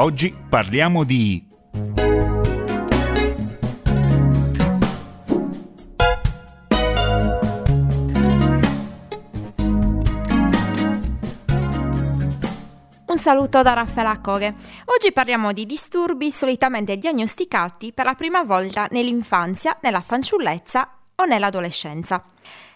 Oggi parliamo di Un saluto da Raffaella Coghe. Oggi parliamo di disturbi solitamente diagnosticati per la prima volta nell'infanzia, nella fanciullezza o nell'adolescenza.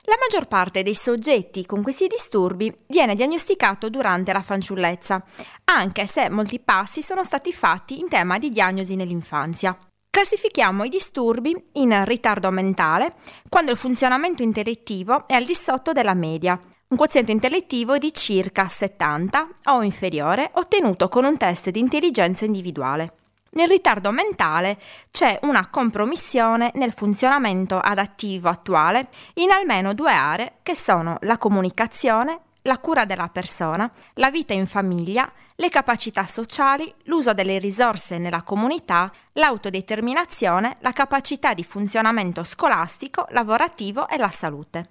La maggior parte dei soggetti con questi disturbi viene diagnosticato durante la fanciullezza, anche se molti passi sono stati fatti in tema di diagnosi nell'infanzia. Classifichiamo i disturbi in ritardo mentale, quando il funzionamento intellettivo è al di sotto della media, un quoziente intellettivo di circa 70 o inferiore ottenuto con un test di intelligenza individuale. Nel ritardo mentale c'è una compromissione nel funzionamento adattivo attuale in almeno due aree che sono la comunicazione, la cura della persona, la vita in famiglia, le capacità sociali, l'uso delle risorse nella comunità, l'autodeterminazione, la capacità di funzionamento scolastico, lavorativo e la salute.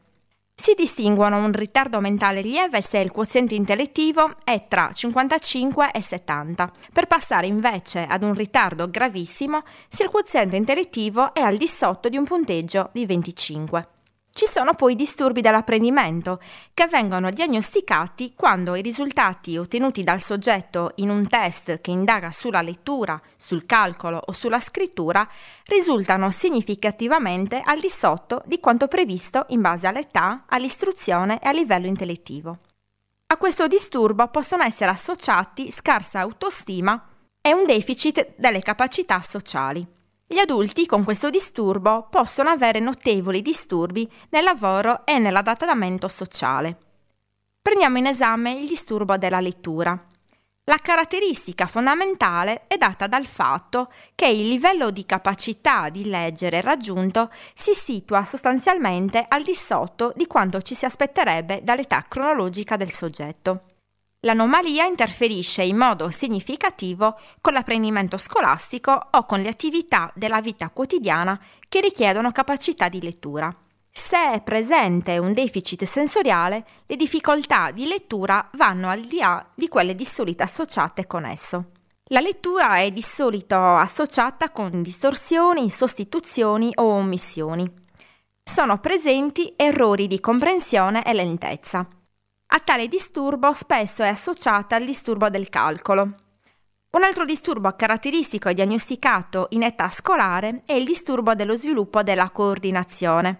Si distinguono un ritardo mentale lieve se il quoziente intellettivo è tra 55 e 70, per passare invece ad un ritardo gravissimo se il quoziente intellettivo è al di sotto di un punteggio di 25. Ci sono poi disturbi dell'apprendimento che vengono diagnosticati quando i risultati ottenuti dal soggetto in un test che indaga sulla lettura, sul calcolo o sulla scrittura risultano significativamente al di sotto di quanto previsto in base all'età, all'istruzione e al livello intellettivo. A questo disturbo possono essere associati scarsa autostima e un deficit delle capacità sociali. Gli adulti con questo disturbo possono avere notevoli disturbi nel lavoro e nell'adattamento sociale. Prendiamo in esame il disturbo della lettura. La caratteristica fondamentale è data dal fatto che il livello di capacità di leggere raggiunto si situa sostanzialmente al di sotto di quanto ci si aspetterebbe dall'età cronologica del soggetto. L'anomalia interferisce in modo significativo con l'apprendimento scolastico o con le attività della vita quotidiana che richiedono capacità di lettura. Se è presente un deficit sensoriale, le difficoltà di lettura vanno al di là di quelle di solito associate con esso. La lettura è di solito associata con distorsioni, sostituzioni o omissioni. Sono presenti errori di comprensione e lentezza. A tale disturbo spesso è associata il disturbo del calcolo. Un altro disturbo caratteristico e diagnosticato in età scolare è il disturbo dello sviluppo della coordinazione.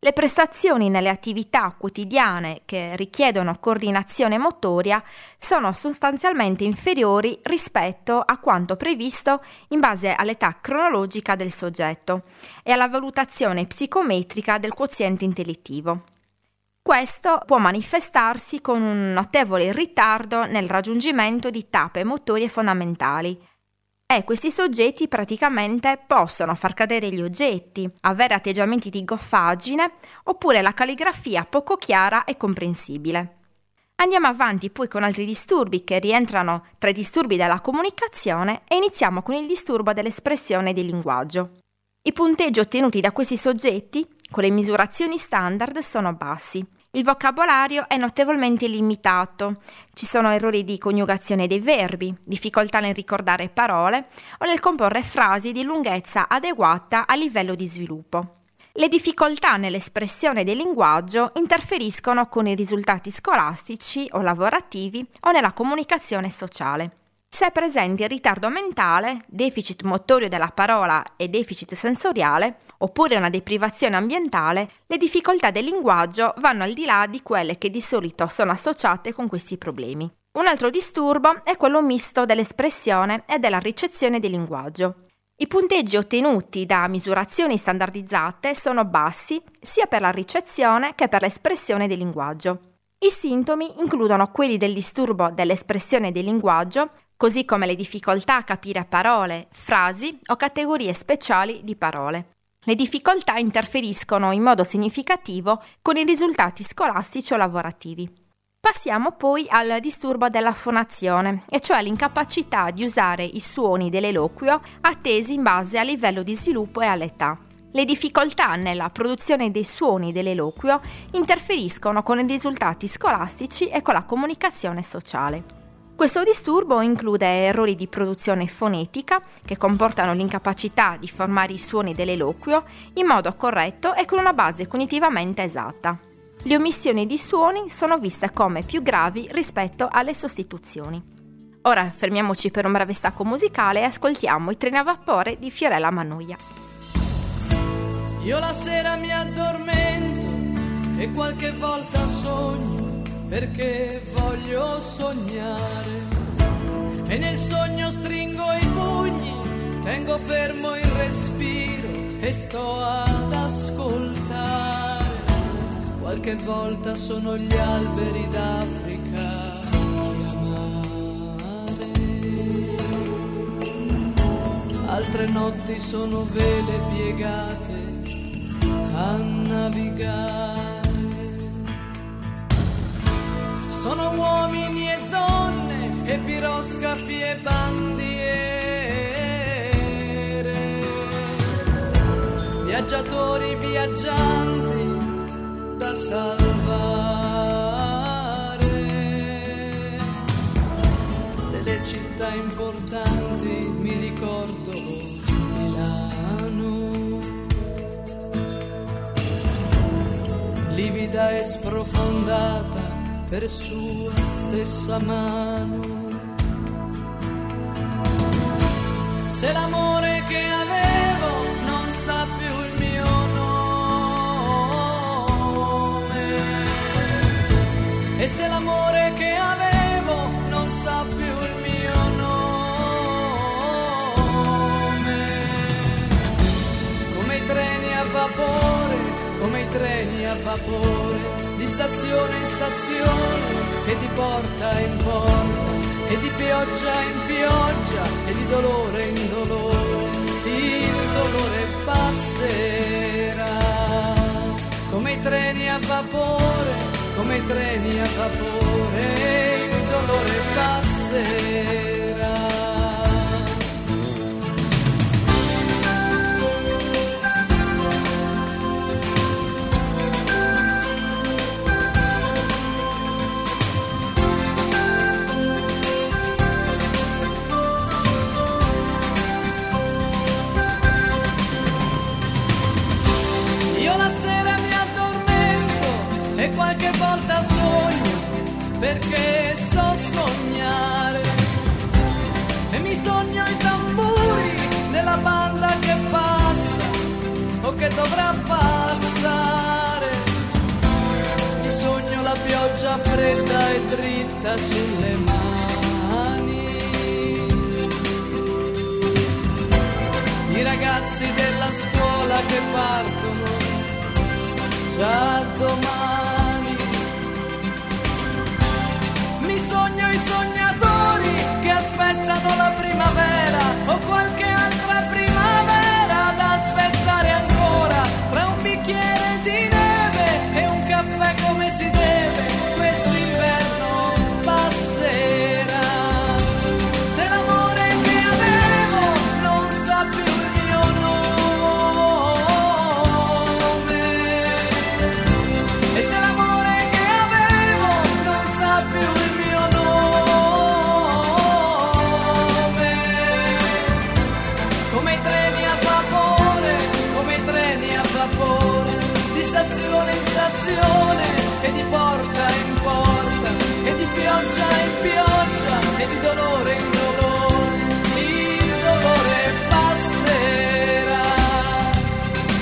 Le prestazioni nelle attività quotidiane che richiedono coordinazione motoria sono sostanzialmente inferiori rispetto a quanto previsto in base all'età cronologica del soggetto e alla valutazione psicometrica del quoziente intellettivo. Questo può manifestarsi con un notevole ritardo nel raggiungimento di tappe motorie fondamentali. E questi soggetti praticamente possono far cadere gli oggetti, avere atteggiamenti di goffaggine oppure la calligrafia poco chiara e comprensibile. Andiamo avanti poi con altri disturbi che rientrano tra i disturbi della comunicazione e iniziamo con il disturbo dell'espressione del linguaggio. I punteggi ottenuti da questi soggetti con le misurazioni standard sono bassi il vocabolario è notevolmente limitato, ci sono errori di coniugazione dei verbi, difficoltà nel ricordare parole o nel comporre frasi di lunghezza adeguata a livello di sviluppo. Le difficoltà nell'espressione del linguaggio interferiscono con i risultati scolastici o lavorativi o nella comunicazione sociale. Se è presente ritardo mentale, deficit motorio della parola e deficit sensoriale, oppure una deprivazione ambientale, le difficoltà del linguaggio vanno al di là di quelle che di solito sono associate con questi problemi. Un altro disturbo è quello misto dell'espressione e della ricezione del linguaggio. I punteggi ottenuti da misurazioni standardizzate sono bassi sia per la ricezione che per l'espressione del linguaggio. I sintomi includono quelli del disturbo dell'espressione del linguaggio, così come le difficoltà a capire parole, frasi o categorie speciali di parole. Le difficoltà interferiscono in modo significativo con i risultati scolastici o lavorativi. Passiamo poi al disturbo della fonazione, e cioè l'incapacità di usare i suoni dell'eloquio attesi in base al livello di sviluppo e all'età. Le difficoltà nella produzione dei suoni dell'eloquio interferiscono con i risultati scolastici e con la comunicazione sociale. Questo disturbo include errori di produzione fonetica che comportano l'incapacità di formare i suoni dell'eloquio in modo corretto e con una base cognitivamente esatta. Le omissioni di suoni sono viste come più gravi rispetto alle sostituzioni. Ora fermiamoci per un breve stacco musicale e ascoltiamo i treni a vapore di Fiorella Mannoia. Io la sera mi addormento e qualche volta sogno perché voglio sognare. E nel sogno stringo i pugni, tengo fermo il respiro e sto ad ascoltare. Qualche volta sono gli alberi d'Africa chiamare. Altre notti sono vele piegate a navigare. Sono uomini e donne e piroscafi e bandiere, viaggiatori viaggianti da salvare, delle città importanti mi ricordo Milano, livida e sprofondata per sua stessa mano. Se l'amore che avevo non sa più il mio nome, e se l'amore che avevo non sa più il mio nome, come i treni a vapore, come i treni a vapore stazione in stazione e di porta in porta e di pioggia in pioggia e di dolore in dolore il dolore passerà. Come i treni a vapore come i treni a vapore il dolore passerà dovrà passare. Mi sogno la pioggia fredda e dritta sulle mani. I ragazzi della scuola che partono già domani. Sogno i sognatori che aspettano la primavera o qualche altra di dolore in dolore il dolore passerà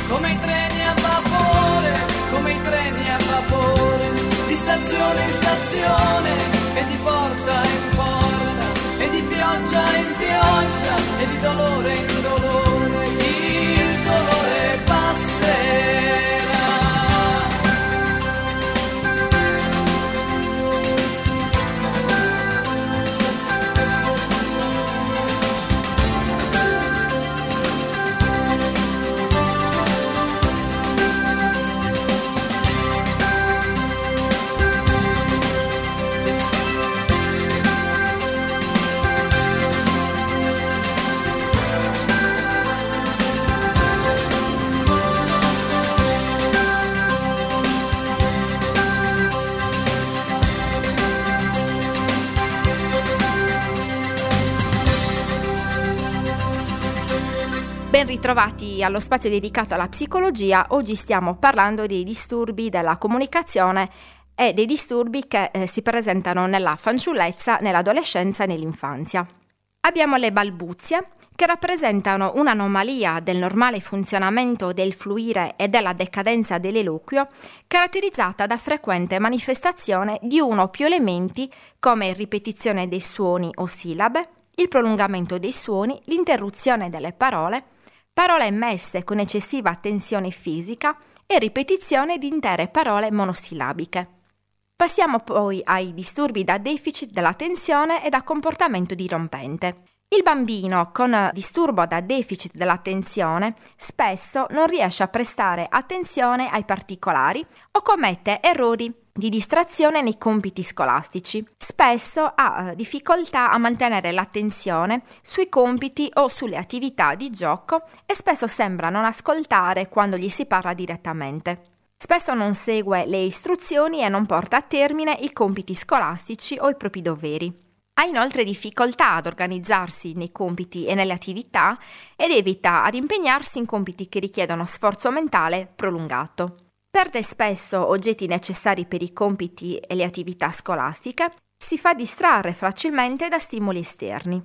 come i treni a vapore, come i treni a vapore, di stazione in stazione e di porta in porta, e di pioggia in pioggia e di dolore in dolore, il dolore passerà. Ben ritrovati allo spazio dedicato alla psicologia. Oggi stiamo parlando dei disturbi della comunicazione e dei disturbi che eh, si presentano nella fanciullezza, nell'adolescenza e nell'infanzia. Abbiamo le balbuzie, che rappresentano un'anomalia del normale funzionamento del fluire e della decadenza dell'eloquio, caratterizzata da frequente manifestazione di uno o più elementi come ripetizione dei suoni o sillabe, il prolungamento dei suoni, l'interruzione delle parole, parole emesse con eccessiva tensione fisica e ripetizione di intere parole monosillabiche. Passiamo poi ai disturbi da deficit dell'attenzione e da comportamento dirompente. Il bambino con disturbo da deficit dell'attenzione spesso non riesce a prestare attenzione ai particolari o commette errori di distrazione nei compiti scolastici. Spesso ha eh, difficoltà a mantenere l'attenzione sui compiti o sulle attività di gioco e spesso sembra non ascoltare quando gli si parla direttamente. Spesso non segue le istruzioni e non porta a termine i compiti scolastici o i propri doveri. Ha inoltre difficoltà ad organizzarsi nei compiti e nelle attività ed evita ad impegnarsi in compiti che richiedono sforzo mentale prolungato. Perde spesso oggetti necessari per i compiti e le attività scolastiche, si fa distrarre facilmente da stimoli esterni.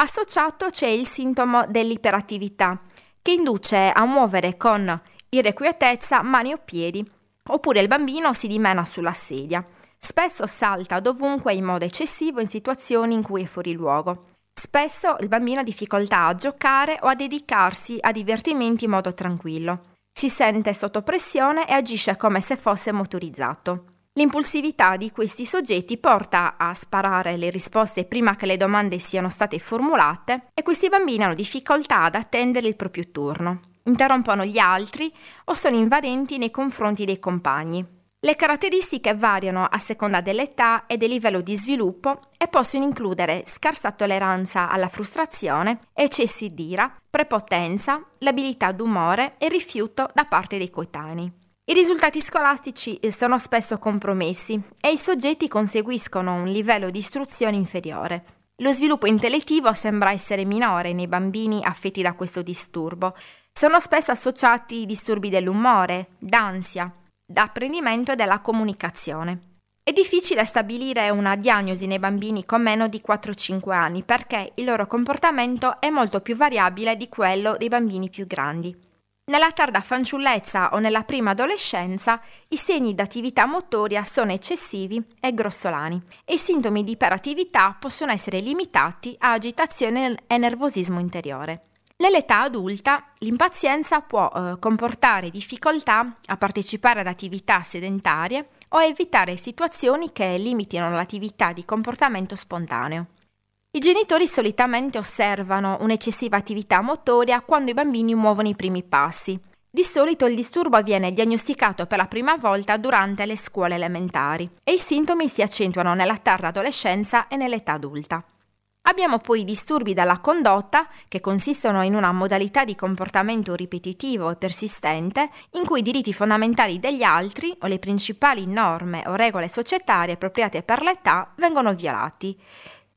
Associato c'è il sintomo dell'iperattività, che induce a muovere con irrequietezza mani o piedi, oppure il bambino si dimena sulla sedia. Spesso salta dovunque in modo eccessivo in situazioni in cui è fuori luogo. Spesso il bambino ha difficoltà a giocare o a dedicarsi a divertimenti in modo tranquillo si sente sotto pressione e agisce come se fosse motorizzato. L'impulsività di questi soggetti porta a sparare le risposte prima che le domande siano state formulate e questi bambini hanno difficoltà ad attendere il proprio turno, interrompono gli altri o sono invadenti nei confronti dei compagni. Le caratteristiche variano a seconda dell'età e del livello di sviluppo e possono includere scarsa tolleranza alla frustrazione, eccessi di ira, prepotenza, l'abilità d'umore e rifiuto da parte dei coetanei. I risultati scolastici eh, sono spesso compromessi e i soggetti conseguiscono un livello di istruzione inferiore. Lo sviluppo intellettivo sembra essere minore nei bambini affetti da questo disturbo. Sono spesso associati disturbi dell'umore, d'ansia, d'apprendimento e della comunicazione. È difficile stabilire una diagnosi nei bambini con meno di 4-5 anni perché il loro comportamento è molto più variabile di quello dei bambini più grandi. Nella tarda fanciullezza o nella prima adolescenza i segni d'attività motoria sono eccessivi e grossolani e i sintomi di iperattività possono essere limitati a agitazione e nervosismo interiore. Nell'età adulta l'impazienza può eh, comportare difficoltà a partecipare ad attività sedentarie o a evitare situazioni che limitino l'attività di comportamento spontaneo. I genitori solitamente osservano un'eccessiva attività motoria quando i bambini muovono i primi passi. Di solito il disturbo viene diagnosticato per la prima volta durante le scuole elementari e i sintomi si accentuano nella tarda adolescenza e nell'età adulta. Abbiamo poi i disturbi della condotta, che consistono in una modalità di comportamento ripetitivo e persistente, in cui i diritti fondamentali degli altri o le principali norme o regole societarie appropriate per l'età vengono violati.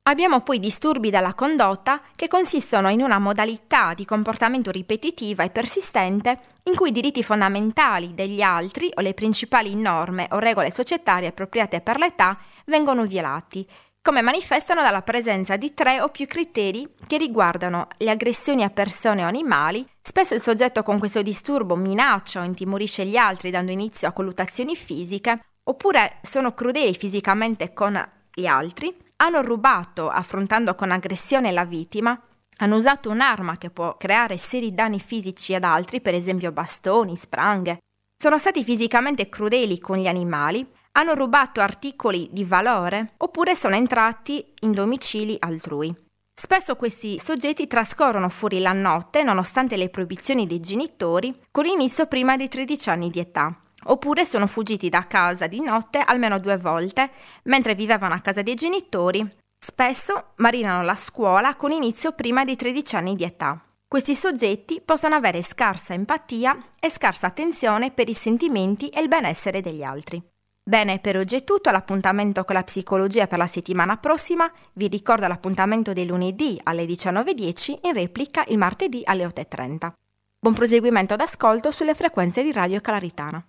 Abbiamo poi disturbi della condotta che consistono in una modalità di comportamento ripetitiva e persistente in cui i diritti fondamentali degli altri o le principali norme o regole societarie appropriate per l'età vengono violati come manifestano dalla presenza di tre o più criteri che riguardano le aggressioni a persone o animali. Spesso il soggetto con questo disturbo minaccia o intimorisce gli altri dando inizio a colluttazioni fisiche, oppure sono crudeli fisicamente con gli altri, hanno rubato affrontando con aggressione la vittima, hanno usato un'arma che può creare seri danni fisici ad altri, per esempio bastoni, spranghe, sono stati fisicamente crudeli con gli animali, hanno rubato articoli di valore oppure sono entrati in domicili altrui. Spesso questi soggetti trascorrono fuori la notte nonostante le proibizioni dei genitori con inizio prima dei 13 anni di età, oppure sono fuggiti da casa di notte almeno due volte mentre vivevano a casa dei genitori. Spesso marinano la scuola con inizio prima dei 13 anni di età. Questi soggetti possono avere scarsa empatia e scarsa attenzione per i sentimenti e il benessere degli altri. Bene, per oggi è tutto, l'appuntamento con la psicologia per la settimana prossima. Vi ricordo l'appuntamento del lunedì alle 19.10 in replica il martedì alle 8.30. Buon proseguimento d'ascolto sulle frequenze di Radio Calaritana.